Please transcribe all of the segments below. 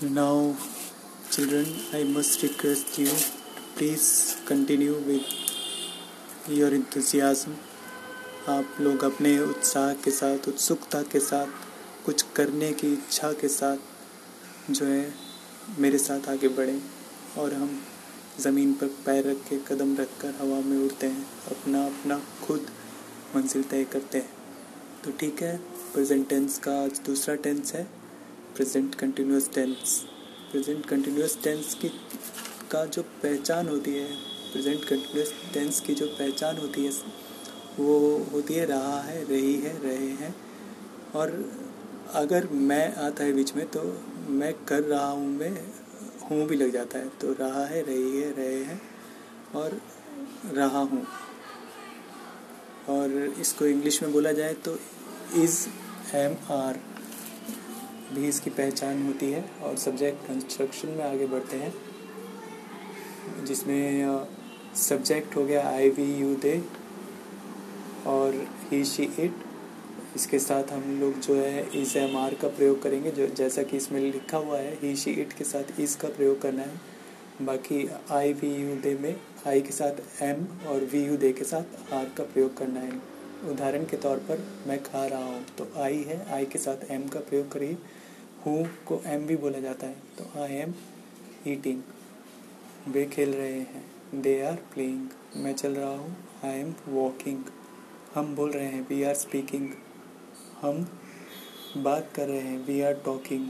Now, children, I must request you to please continue with your enthusiasm. आप लोग अपने उत्साह के साथ उत्सुकता के साथ कुछ करने की इच्छा के साथ जो है मेरे साथ आगे बढ़ें और हम ज़मीन पर पैर रख के कदम रख कर हवा में उड़ते हैं। अपना अपना खुद मंजिल तय करते हैं। तो ठीक है प्रेजेंट टेंस का आज दूसरा टेंस है। Present continuous tense present continuous tense की, का जो पहचान होती है प्रेजेंट कंटिन्यूस टेंस की जो पहचान होती है, वो होती है रहा है, रही है, रहे हैं। और अगर मैं आता है बीच में तो मैं कर रहा हूँ, मैं हूँ भी लग जाता है। तो रहा है, रही है, रहे हैं और रहा हूँ। और इसको इंग्लिश में बोला जाए तो इज़ एम आर भी इसकी पहचान होती है और सब्जेक्ट कंस्ट्रक्शन में आगे बढ़ते हैं। जिसमें सब्जेक्ट हो गया आई वी यू दे और ही शी इट इसके साथ हम लोग जो है इस एम आर का प्रयोग करेंगे, जो, जैसा कि इसमें लिखा हुआ है ही शी इट के साथ इस का प्रयोग करना है। बाकी आई वी यू दे में आई के साथ एम और वी यू दे के साथ आर का प्रयोग करना है। उदाहरण के तौर पर मैं खा रहा हूँ तो आई है आई के साथ एम का प्रयोग करिए। हूँ को एम भी बोला जाता है। तो आई एम ईटिंग वे खेल रहे हैं। दे आर प्लेइंग मैं चल रहा हूँ। आई एम वॉकिंग हम बोल रहे हैं। वी आर स्पीकिंग हम बात कर रहे हैं। वी आर टॉकिंग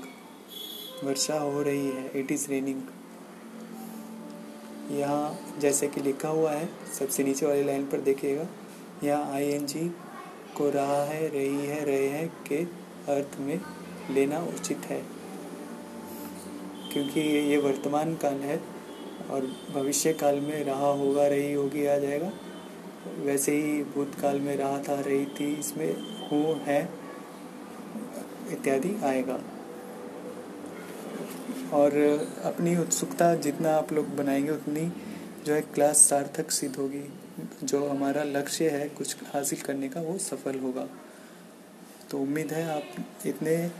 वर्षा हो रही है। इट इज़ रेनिंग यहाँ जैसे कि लिखा हुआ है, सबसे नीचे वाली लाइन पर देखिएगा। यहाँ आई एन जी को रहा है, रही है, रहे हैं के अर्थ में लेना उचित है। क्योंकि ये वर्तमान काल है और भविष्य काल में रहा होगा, रही होगी, आ जाएगा। वैसे ही भूतकाल में रहा था, रही थी, इसमें हूँ, है, इत्यादि आएगा। और अपनी उत्सुकता जितना आप लोग बनाएँगे, उतनी जो है क्लास सार्थक सिद्ध होगी। जो हमारा लक्ष्य है कुछ हासिल करने का, वो सफल होगा। तो उम्मीद है आप इतने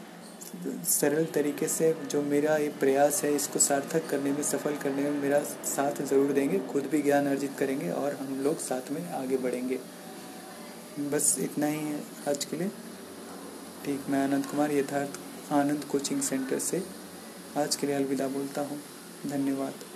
सरल तरीके से जो मेरा ये प्रयास है इसको सार्थक करने में, सफल करने में मेरा साथ ज़रूर देंगे, खुद भी ज्ञान अर्जित करेंगे और हम लोग साथ में आगे बढ़ेंगे। बस इतना ही है आज के लिए। ठीक, मैं आनंद कुमार, यथार्थ आनंद कोचिंग सेंटर से आज के लिए अलविदा बोलता हूँ। धन्यवाद।